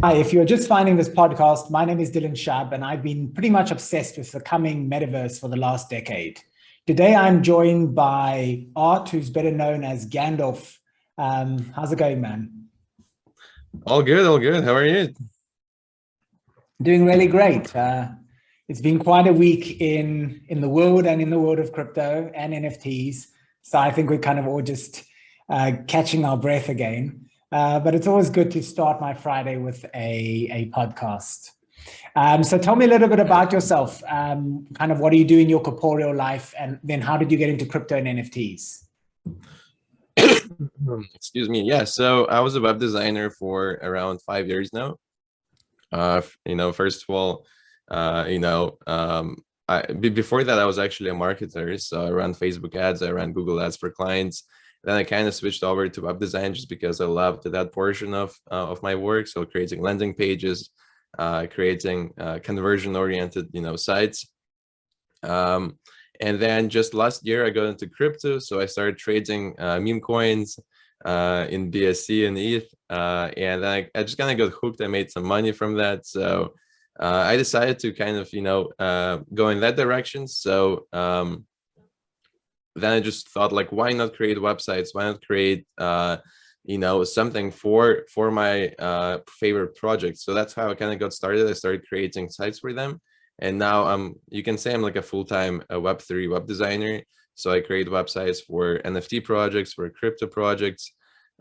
Hi, if you're just finding this podcast, my name is Dylan Shab, and I've been pretty much obsessed with the coming metaverse for the last decade. Today, I'm joined by Art, who's better known as Gandalf. Um, how's it going, man? All good, all good. How are you? Doing really great. Uh, it's been quite a week in in the world and in the world of crypto and NFTs. So I think we're kind of all just uh, catching our breath again. Uh, but it's always good to start my Friday with a, a podcast. Um, so tell me a little bit about yourself. Um, kind of what do you do in your corporeal life? And then how did you get into crypto and NFTs? Excuse me. Yeah. So I was a web designer for around five years now. Uh, you know, first of all, uh, you know, um, I, before that, I was actually a marketer. So I ran Facebook ads, I ran Google ads for clients. Then I kind of switched over to web design just because I loved that portion of uh, of my work. So creating landing pages, uh, creating uh, conversion oriented, you know, sites. Um, and then just last year I got into crypto. So I started trading uh, meme coins uh, in BSC and ETH. Uh, and then I, I just kind of got hooked. I made some money from that. So I decided to kind of, you know, go in that direction. So um, then I just thought like, why not create websites? Why not create, uh, you know, something for for my uh, favorite projects? So that's how I kind of got started. I started creating sites for them, and now I'm. You can say I'm like a full time uh, Web three web designer. So I create websites for NFT projects, for crypto projects.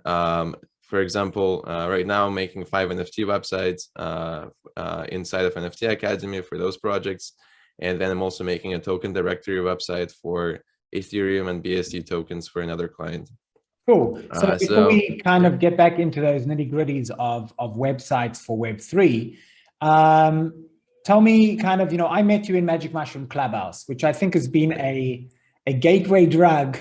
Um, for example, uh, right now I'm making five NFT websites uh, uh, inside of NFT Academy for those projects. And then I'm also making a token directory website for Ethereum and BSC tokens for another client. Cool. So uh, before so, we kind of get back into those nitty gritties of, of websites for Web3, um, tell me kind of, you know, I met you in Magic Mushroom Clubhouse, which I think has been a, a gateway drug,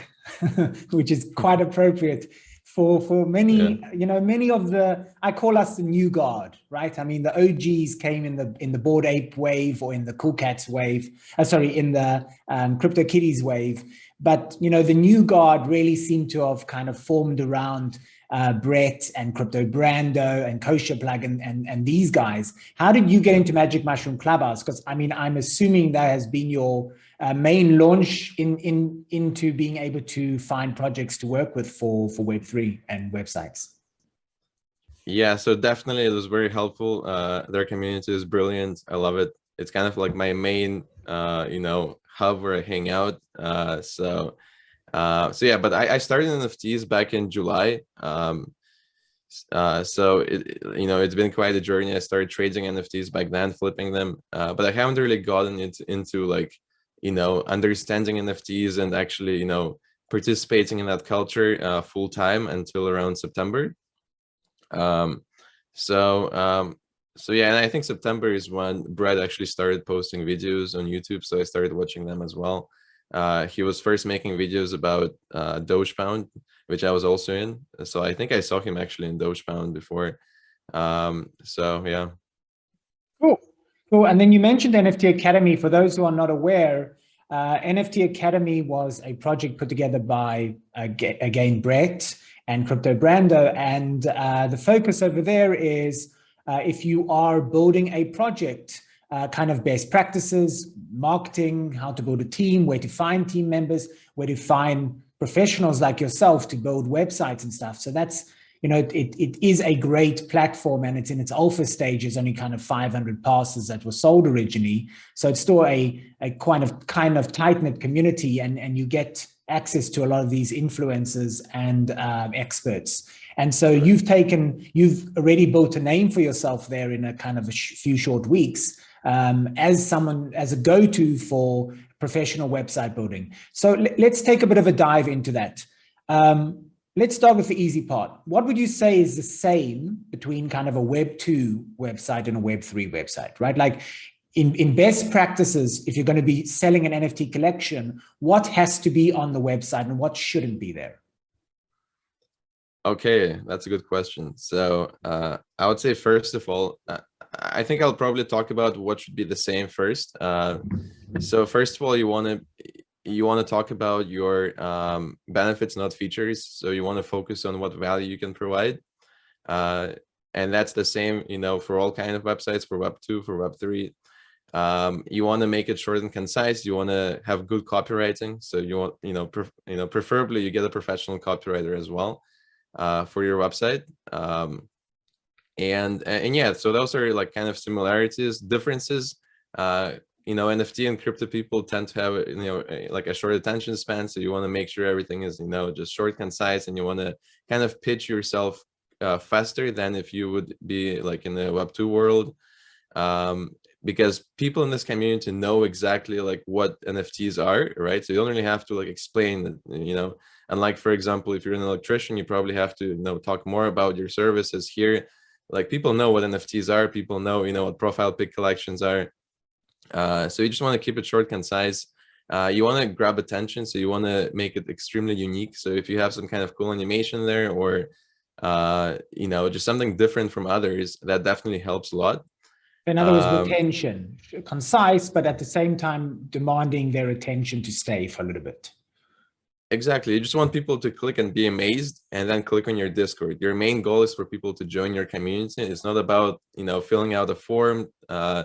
which is quite appropriate for for many yeah. you know many of the i call us the new guard right i mean the og's came in the in the Bored Ape wave or in the cool cats wave uh, sorry in the um, crypto kitties wave but you know the new guard really seemed to have kind of formed around uh, Brett and Crypto Brando and Kosher Plug and, and, and these guys. How did you get into Magic Mushroom Clubhouse? Because I mean, I'm assuming that has been your uh, main launch in in into being able to find projects to work with for for Web3 and websites? Yeah, so definitely it was very helpful. Uh, their community is brilliant. I love it. It's kind of like my main, uh, you know, hub where I hang out. Uh, so, uh, so yeah, but I, I started NFTs back in July. Um, uh, so it, you know, it's been quite a journey. I started trading NFTs back then, flipping them, uh, but I haven't really gotten into, into like you know, understanding NFTs and actually, you know, participating in that culture uh, full time until around September. Um, so, um, so yeah, and I think September is when Brad actually started posting videos on YouTube. So I started watching them as well. Uh, he was first making videos about uh, Doge Pound, which I was also in. So I think I saw him actually in Doge Pound before. Um, so yeah. Cool. Cool. And then you mentioned NFT Academy. For those who are not aware, uh, NFT Academy was a project put together by, again, Brett and Crypto Brando. And uh, the focus over there is uh, if you are building a project, uh, kind of best practices, marketing, how to build a team, where to find team members, where to find professionals like yourself to build websites and stuff. So that's you know, it, it is a great platform and it's in its alpha stages, only kind of 500 passes that were sold originally. So it's still a, a kind of kind of tight knit community and, and you get access to a lot of these influencers and um, experts. And so you've taken, you've already built a name for yourself there in a kind of a sh few short weeks um, as someone, as a go-to for professional website building. So let's take a bit of a dive into that. Um, Let's start with the easy part. What would you say is the same between kind of a Web 2 website and a Web 3 website, right? Like in, in best practices, if you're going to be selling an NFT collection, what has to be on the website and what shouldn't be there? Okay, that's a good question. So uh, I would say, first of all, uh, I think I'll probably talk about what should be the same first. Uh, so first of all, you want to you want to talk about your um, benefits, not features. So you want to focus on what value you can provide. Uh, and that's the same, you know, for all kind of websites, for Web two, for Web three. Um, you want to make it short and concise. You want to have good copywriting, so you want, you know, you know, preferably you get a professional copywriter as well uh, for your website. Um, and and yeah, so those are like kind of similarities, differences. Uh, you know, NFT and crypto people tend to have, you know, like a short attention span. So you want to make sure everything is, you know, just short, concise, and you want to kind of pitch yourself uh, faster than if you would be like in the Web two world. Um, because people in this community know exactly like what NFTs are, right? So you don't really have to like explain, you know, and like, for example, if you're an electrician, you probably have to, you know, talk more about your services here. Like people know what NFTs are, people know, you know, what profile pic collections are. Uh, so you just want to keep it short, concise. Uh, you want to grab attention, so you want to make it extremely unique. So if you have some kind of cool animation there or, uh, you know, just something different from others, that definitely helps a lot. In other words, um, retention, concise, but at the same time demanding their attention to stay for a little bit. Exactly. You just want people to click and be amazed and then click on your Discord. Your main goal is for people to join your community. It's not about, you know, filling out a form, uh,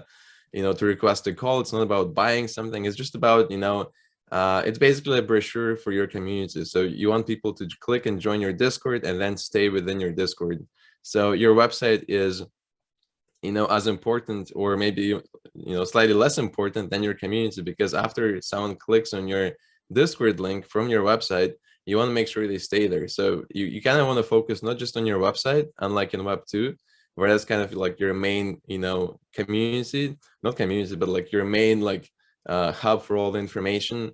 you know, to request a call. It's not about buying something. It's just about, you know, uh, it's basically a brochure for your community. So you want people to click and join your Discord and then stay within your Discord. So your website is you know as important or maybe you know slightly less important than your community because after someone clicks on your discord link from your website you want to make sure they stay there. So you, you kind of want to focus not just on your website unlike in web 2 where that's kind of like your main you know community not community but like your main like uh, hub for all the information.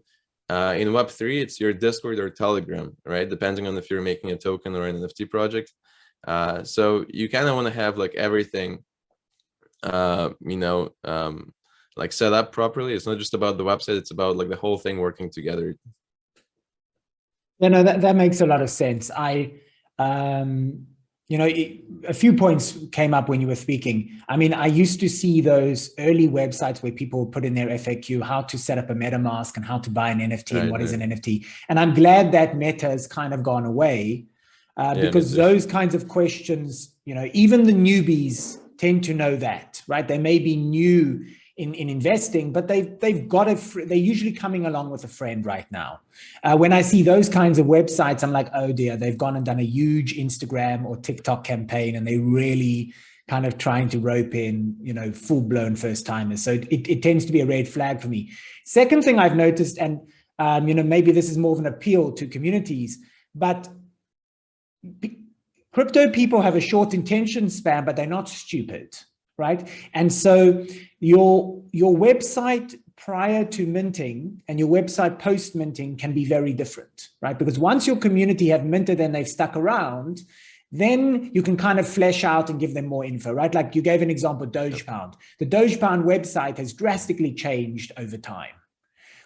Uh, in web 3 it's your discord or telegram right? Depending on if you're making a token or an nft project. Uh, so you kind of want to have like everything uh, you know, um, like set up properly. It's not just about the website, it's about like the whole thing working together. Yeah, no, that, that makes a lot of sense. I, um, you know, a few points came up when you were speaking. I mean, I used to see those early websites where people put in their FAQ, how to set up a MetaMask and how to buy an NFT right, and what right. is an NFT. And I'm glad that Meta has kind of gone away uh, yeah, because those kinds of questions, you know, even the newbies tend to know that, right? They may be new in, in investing, but they've, they've got a, they're usually coming along with a friend right now. Uh, when I see those kinds of websites, I'm like, oh dear, they've gone and done a huge Instagram or TikTok campaign and they really kind of trying to rope in, you know, full blown first timers. So it, it tends to be a red flag for me. Second thing I've noticed, and, um, you know, maybe this is more of an appeal to communities, but crypto people have a short intention span, but they're not stupid, right? And so your, your website prior to minting and your website post minting can be very different, right? Because once your community have minted and they've stuck around, then you can kind of flesh out and give them more info, right? Like you gave an example, Doge Pound. The Doge Pound website has drastically changed over time.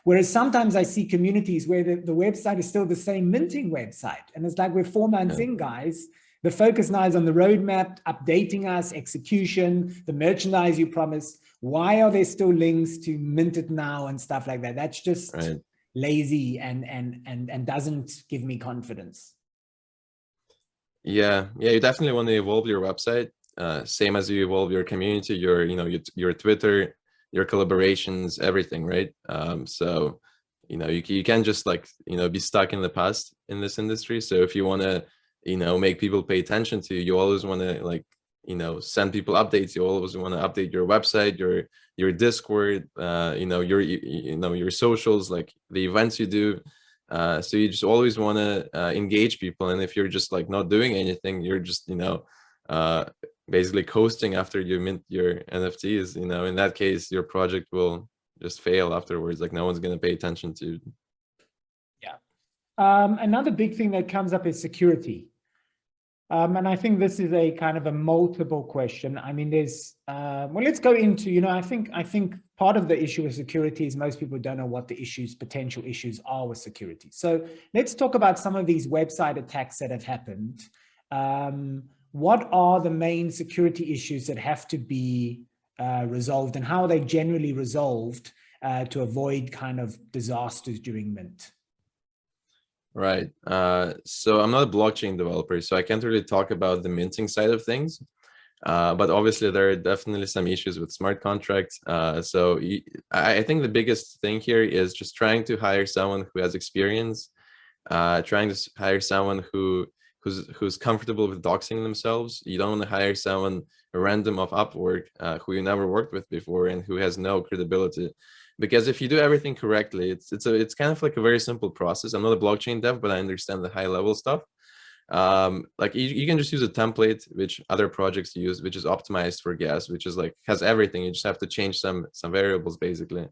Whereas sometimes I see communities where the, the website is still the same minting website. And it's like we're four months yeah. in, guys. The focus now is on the roadmap, updating us, execution, the merchandise you promised. Why are there still links to mint it now and stuff like that? That's just right. lazy and and and and doesn't give me confidence. Yeah, yeah, you definitely want to evolve your website. Uh, same as you evolve your community, your you know your, your Twitter, your collaborations, everything, right? Um, so you know you you can't just like you know be stuck in the past in this industry. So if you want to you know make people pay attention to you. You always want to like you know send people updates. You always want to update your website your your discord uh you know your you, know your socials like the events you do. Uh so you just always want to uh, engage people. And if you're just like not doing anything you're just you know uh basically coasting after you mint your nfts you know. In that case your project will just fail afterwards. Like no one's going to pay attention to yeah. Um another big thing that comes up is security um, and I think this is a kind of a multiple question. I mean, there's, uh, well, let's go into, you know, I think, I think part of the issue with security is most people don't know what the issues, potential issues are with security. So let's talk about some of these website attacks that have happened. Um, what are the main security issues that have to be uh, resolved and how are they generally resolved uh, to avoid kind of disasters during Mint? Right. Uh, so I'm not a blockchain developer, so I can't really talk about the minting side of things. Uh, but obviously, there are definitely some issues with smart contracts. Uh, so I, I think the biggest thing here is just trying to hire someone who has experience, uh, trying to hire someone who who's who's comfortable with doxing themselves. You don't want to hire someone random of Upwork uh, who you never worked with before and who has no credibility. Because if you do everything correctly, it's it's a it's kind of like a very simple process. I'm not a blockchain dev, but I understand the high level stuff. Um like you, you can just use a template which other projects use which is optimized for gas which is like has everything. You just have to change some some variables basically.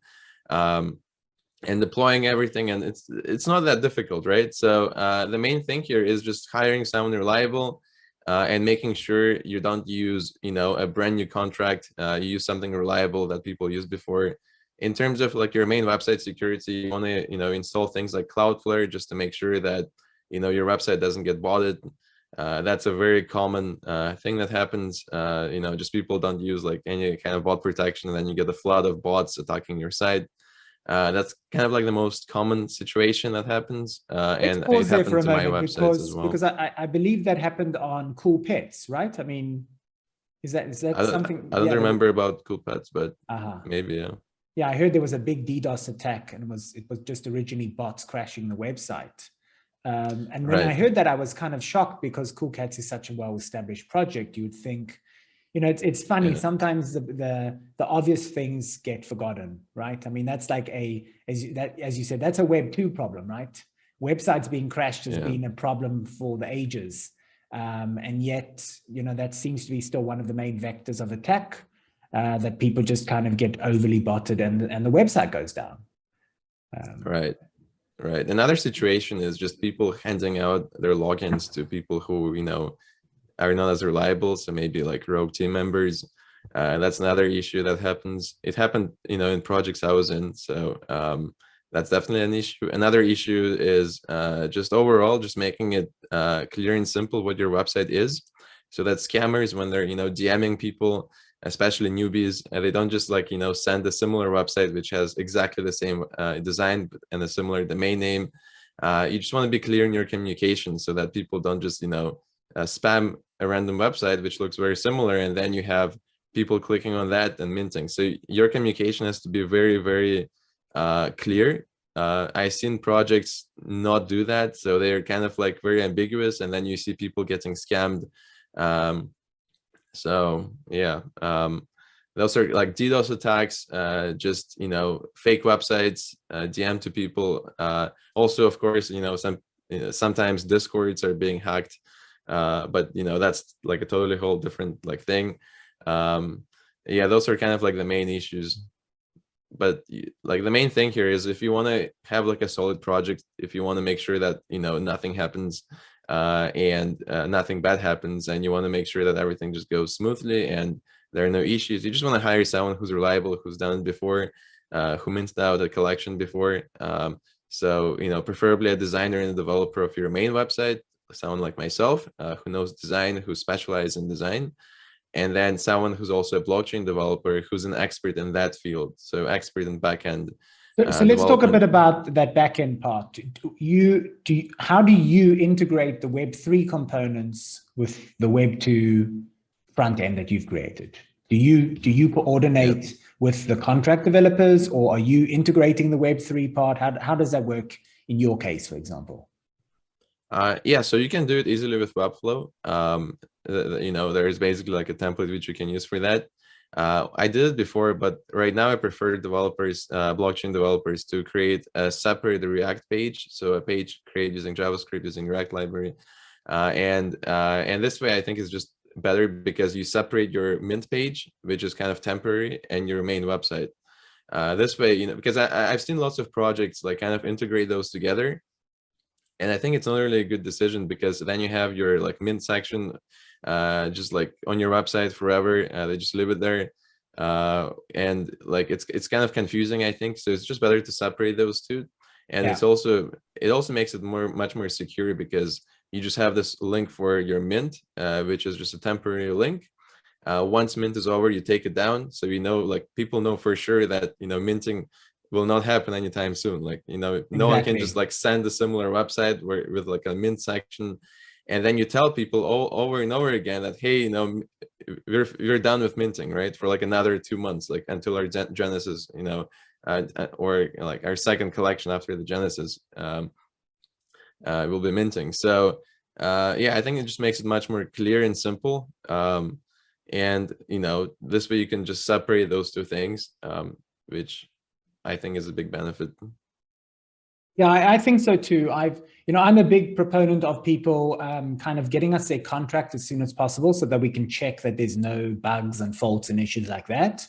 Um and deploying everything and it's it's not that difficult right? So uh the main thing here is just hiring someone reliable uh, and making sure you don't use you know a brand new contract. Uh, you use something reliable that people used before in terms of like your main website security you want to you know install things like cloudflare just to make sure that you know your website doesn't get botted. Uh, that's a very common uh, thing that happens. Uh, you know just people don't use like any kind of bot protection and then you get a flood of bots attacking your site. Uh, that's kind of like the most common situation that happens uh, and it happened to my websites because, as well. because I, I believe that happened on cool pets right? I mean is that is that I something i don't yeah, remember about cool pets but -huh. maybe yeah yeah i heard there was a big ddos attack and it was it was just originally bots crashing the website um, and when right. I heard that, I was kind of shocked because Cool Cats is such a well-established project. You would think, you know, it's it's funny. Yeah. Sometimes the, the the obvious things get forgotten, right? I mean, that's like a as you, that as you said, that's a Web two problem, right? Websites being crashed has yeah. been a problem for the ages, um, and yet, you know, that seems to be still one of the main vectors of attack. Uh, that people just kind of get overly botted and and the website goes down. Um, right. Right. Another situation is just people handing out their logins to people who, you know, are not as reliable. So maybe like rogue team members. Uh, that's another issue that happens. It happened, you know, in projects I was in. So um, that's definitely an issue. Another issue is uh, just overall, just making it uh, clear and simple what your website is. So that scammers, when they're, you know, DMing people, especially newbies and they don't just like you know send a similar website which has exactly the same uh, design and a similar domain name. Uh, you just want to be clear in your communication so that people don't just you know uh, spam a random website which looks very similar and then you have people clicking on that and minting. So your communication has to be very very uh, clear. Uh, I've seen projects not do that so they're kind of like very ambiguous and then you see people getting scammed um, so yeah, um, those are like DDoS attacks, uh, just you know fake websites, uh, DM to people. Uh, also, of course, you know some you know, sometimes discords are being hacked, uh, but you know that's like a totally whole different like thing. Um, yeah, those are kind of like the main issues. But like the main thing here is if you want to have like a solid project, if you want to make sure that you know nothing happens uh, and uh, nothing bad happens and you want to make sure that everything just goes smoothly and there are no issues you just want to hire someone who's reliable who's done it before uh, who minted out a collection before um, so you know preferably a designer and a developer of your main website someone like myself uh, who knows design who specializes in design and then someone who's also a blockchain developer who's an expert in that field so expert in backend so, so let's talk a bit about that backend part. Do you do you, how do you integrate the Web three components with the Web two front end that you've created? Do you do you coordinate yep. with the contract developers, or are you integrating the Web three part? How how does that work in your case, for example? Uh, yeah, so you can do it easily with Webflow. Um, you know, there is basically like a template which you can use for that. Uh, I did it before, but right now I prefer developers, uh, blockchain developers to create a separate React page. So a page created using JavaScript, using React library. Uh, and uh, and this way I think is just better because you separate your mint page, which is kind of temporary, and your main website. Uh, this way, you know, because I, I've seen lots of projects like kind of integrate those together. And I think it's not really a good decision because then you have your like mint section uh, just like on your website forever. Uh, they just leave it there. Uh, and like it's it's kind of confusing, I think. So it's just better to separate those two. And yeah. it's also it also makes it more much more secure because you just have this link for your mint, uh, which is just a temporary link. Uh, once mint is over, you take it down, so you know, like people know for sure that you know minting will not happen anytime soon. Like you know, no one can just like send a similar website where with like a mint section and then you tell people all over and over again that hey you know we're we're done with minting right for like another two months like until our gen- genesis you know uh, uh, or like our second collection after the genesis um uh will be minting. So uh yeah i think it just makes it much more clear and simple um and you know this way you can just separate those two things um which i think is a big benefit Yeah, I, I think so too. I've, you know, I'm a big proponent of people um, kind of getting us their contract as soon as possible so that we can check that there's no bugs and faults and issues like that.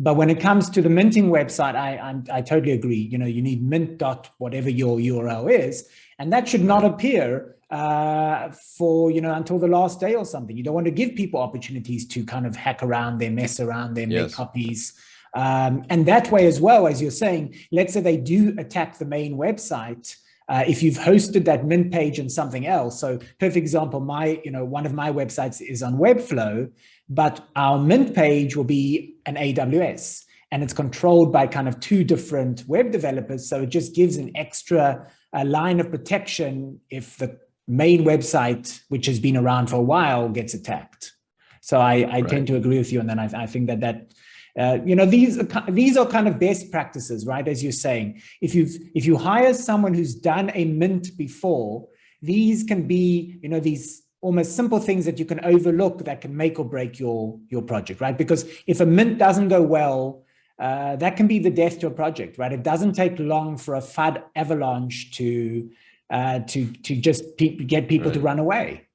But when it comes to the minting website, I I'm, I totally agree. You know, you need mint dot whatever your URL is, and that should not appear uh, for you know until the last day or something. You don't want to give people opportunities to kind of hack around, there, mess around, there, make copies. Um, and that way as well, as you're saying, let's say they do attack the main website. Uh, if you've hosted that mint page and something else, so perfect example, my you know one of my websites is on Webflow, but our mint page will be an AWS, and it's controlled by kind of two different web developers. So it just gives an extra uh, line of protection if the main website, which has been around for a while, gets attacked. So I, I Right. tend to agree with you, and then I, I think that that uh, you know these are, these are kind of best practices, right? As you're saying, if you've if you hire someone who's done a mint before, these can be you know these almost simple things that you can overlook that can make or break your your project, right? Because if a mint doesn't go well, uh, that can be the death to a project, right? It doesn't take long for a FUD avalanche to uh, to to just pe- get people to run away.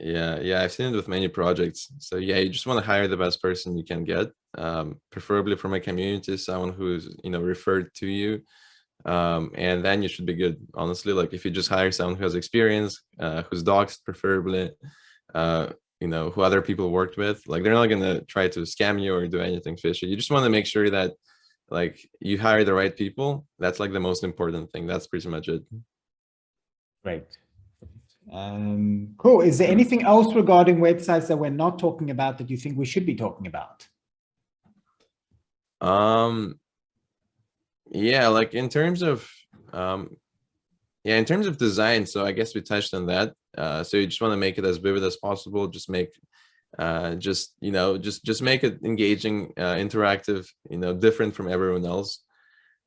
Yeah, yeah, I've seen it with many projects. So yeah, you just want to hire the best person you can get, um, preferably from a community, someone who's you know referred to you, um, and then you should be good. Honestly, like if you just hire someone who has experience, uh, who's doxed preferably, uh, you know, who other people worked with, like they're not gonna try to scam you or do anything fishy. You just want to make sure that like you hire the right people. That's like the most important thing. That's pretty much it. Great. Um, cool. Is there anything else regarding websites that we're not talking about that you think we should be talking about? Um, yeah, like in terms of um, yeah, in terms of design, so I guess we touched on that. Uh, so you just want to make it as vivid as possible. Just make, uh, just you know, just just make it engaging, uh, interactive. You know, different from everyone else.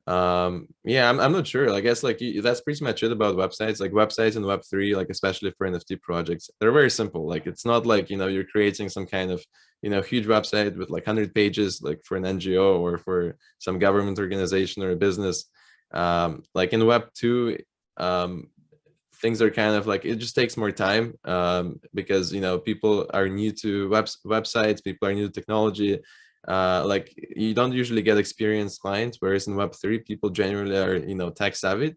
Um, yeah, I'm I'm not sure. I guess like that's pretty much it about websites. Like websites in Web three, like especially for NFT projects, they're very simple. Like it's not like you know you're creating some kind of you know huge website with like 100 pages like for an ngo or for some government organization or a business um like in web 2 um things are kind of like it just takes more time um because you know people are new to web websites people are new to technology uh like you don't usually get experienced clients whereas in web 3 people generally are you know tech savvy.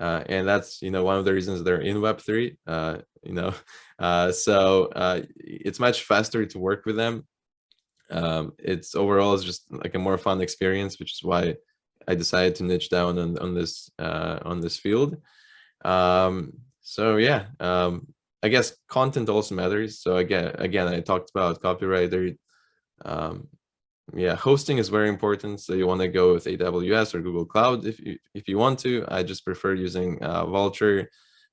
Uh, and that's you know one of the reasons they're in web 3 uh, you know. Uh, so uh, it's much faster to work with them. Um, it's overall it's just like a more fun experience which is why i decided to niche down on, on this uh, on this field. Um, so yeah um, i guess content also matters. So again again i talked about copywriter um, yeah hosting is very important so you want to go with aws or google cloud if you if you want to i just prefer using uh, Vultr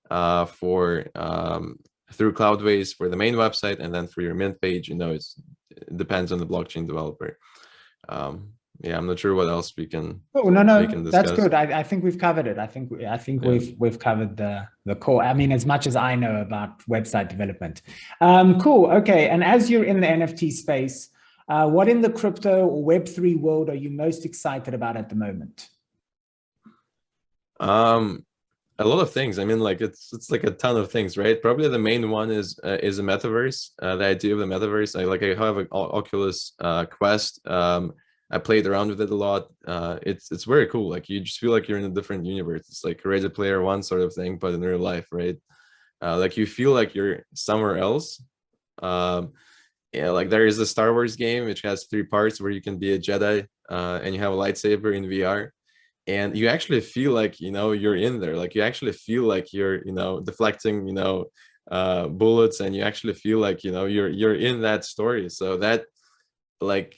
uh, for um, through cloudways for the main website and then for your mint page you know it's it depends on the blockchain developer um, yeah i'm not sure what else we can Oh no, no, that's good. I, I think we've covered it. I think I think Yeah. we've we've covered the the core. I mean, as much as I know about website development. Um, cool. Okay. And as you're in the NFT space, uh, what in the crypto or Web three world are you most excited about at the moment? Um, a lot of things. I mean, like it's it's like a ton of things, right? Probably the main one is uh, is a metaverse. Uh, the idea of the metaverse. I like I have an Oculus uh, Quest. Um, I played around with it a lot. Uh, it's it's very cool. Like you just feel like you're in a different universe. It's like Ready Player One sort of thing, but in real life, right? Uh, like you feel like you're somewhere else. Um, yeah, like there is a Star Wars game which has three parts where you can be a Jedi uh, and you have a lightsaber in VR and you actually feel like you know you're in there. Like you actually feel like you're you know deflecting you know uh bullets and you actually feel like you know you're you're in that story. So that like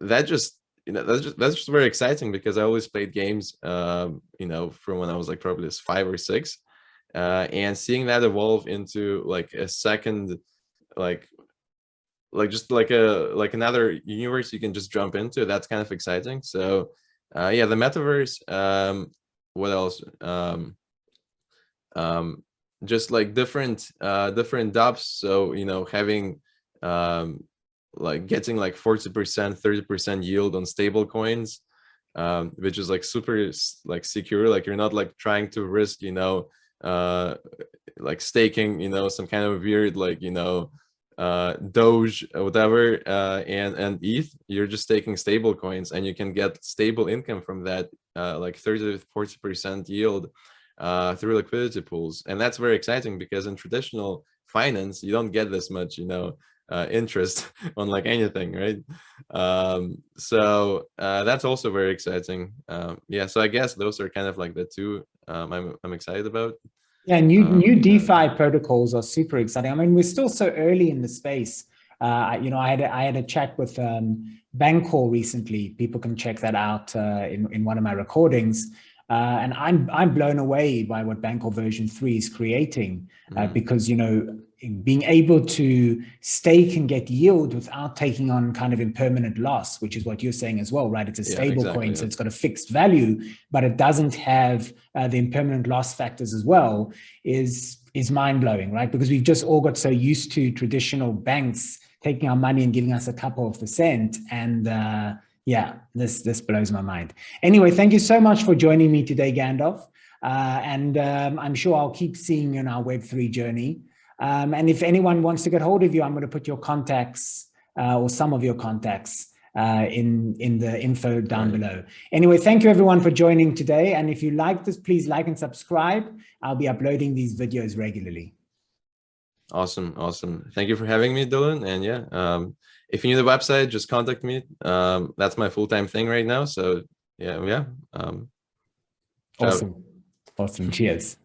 that just you know that's just that's just very exciting because i always played games um you know from when i was like probably five or six uh, and seeing that evolve into like a second, like, like just like a like another universe you can just jump into. That's kind of exciting. So, uh, yeah, the metaverse. Um, what else? Um, um, just like different uh different dApps. So you know having um like getting like 40%, 30% yield on stable coins, um, which is like super like secure. Like you're not like trying to risk, you know, uh like staking, you know, some kind of weird like, you know, uh Doge whatever, uh and and ETH, you're just taking stable coins and you can get stable income from that, uh like 30 to 40% yield uh through liquidity pools. And that's very exciting because in traditional finance, you don't get this much, you know, uh, interest on like anything, right? Um, so uh, that's also very exciting. Um, yeah, so I guess those are kind of like the two um, I'm I'm excited about. Yeah, new Um, new. DeFi protocols are super exciting. I mean, we're still so early in the space. Uh, you know, I had a, I had a chat with um, Bancor recently. People can check that out uh, in in one of my recordings. Uh, and I'm I'm blown away by what Bancor version three is creating uh, Mhm. because you know being able to stake and get yield without taking on kind of impermanent loss, which is what you're saying as well, right? It's a Yeah, stable exactly, coin, so it's got a fixed value, but it doesn't have uh, the impermanent loss factors as well. Is is mind blowing, right? Because we've just all got so used to traditional banks taking our money and giving us a couple of percent, and uh, yeah, this this blows my mind. Anyway, thank you so much for joining me today, Gandalf. Uh, and um, I'm sure I'll keep seeing you in our Web3 journey. Um, and if anyone wants to get hold of you, I'm going to put your contacts uh, or some of your contacts uh, in, in the info down below. Anyway, thank you everyone for joining today. And if you like this, please like and subscribe. I'll be uploading these videos regularly. Awesome, awesome. Thank you for having me, Dylan. And yeah, um, if you need the website, just contact me. Um, that's my full time thing right now. So yeah, yeah. Um. Awesome. Awesome. Cheers.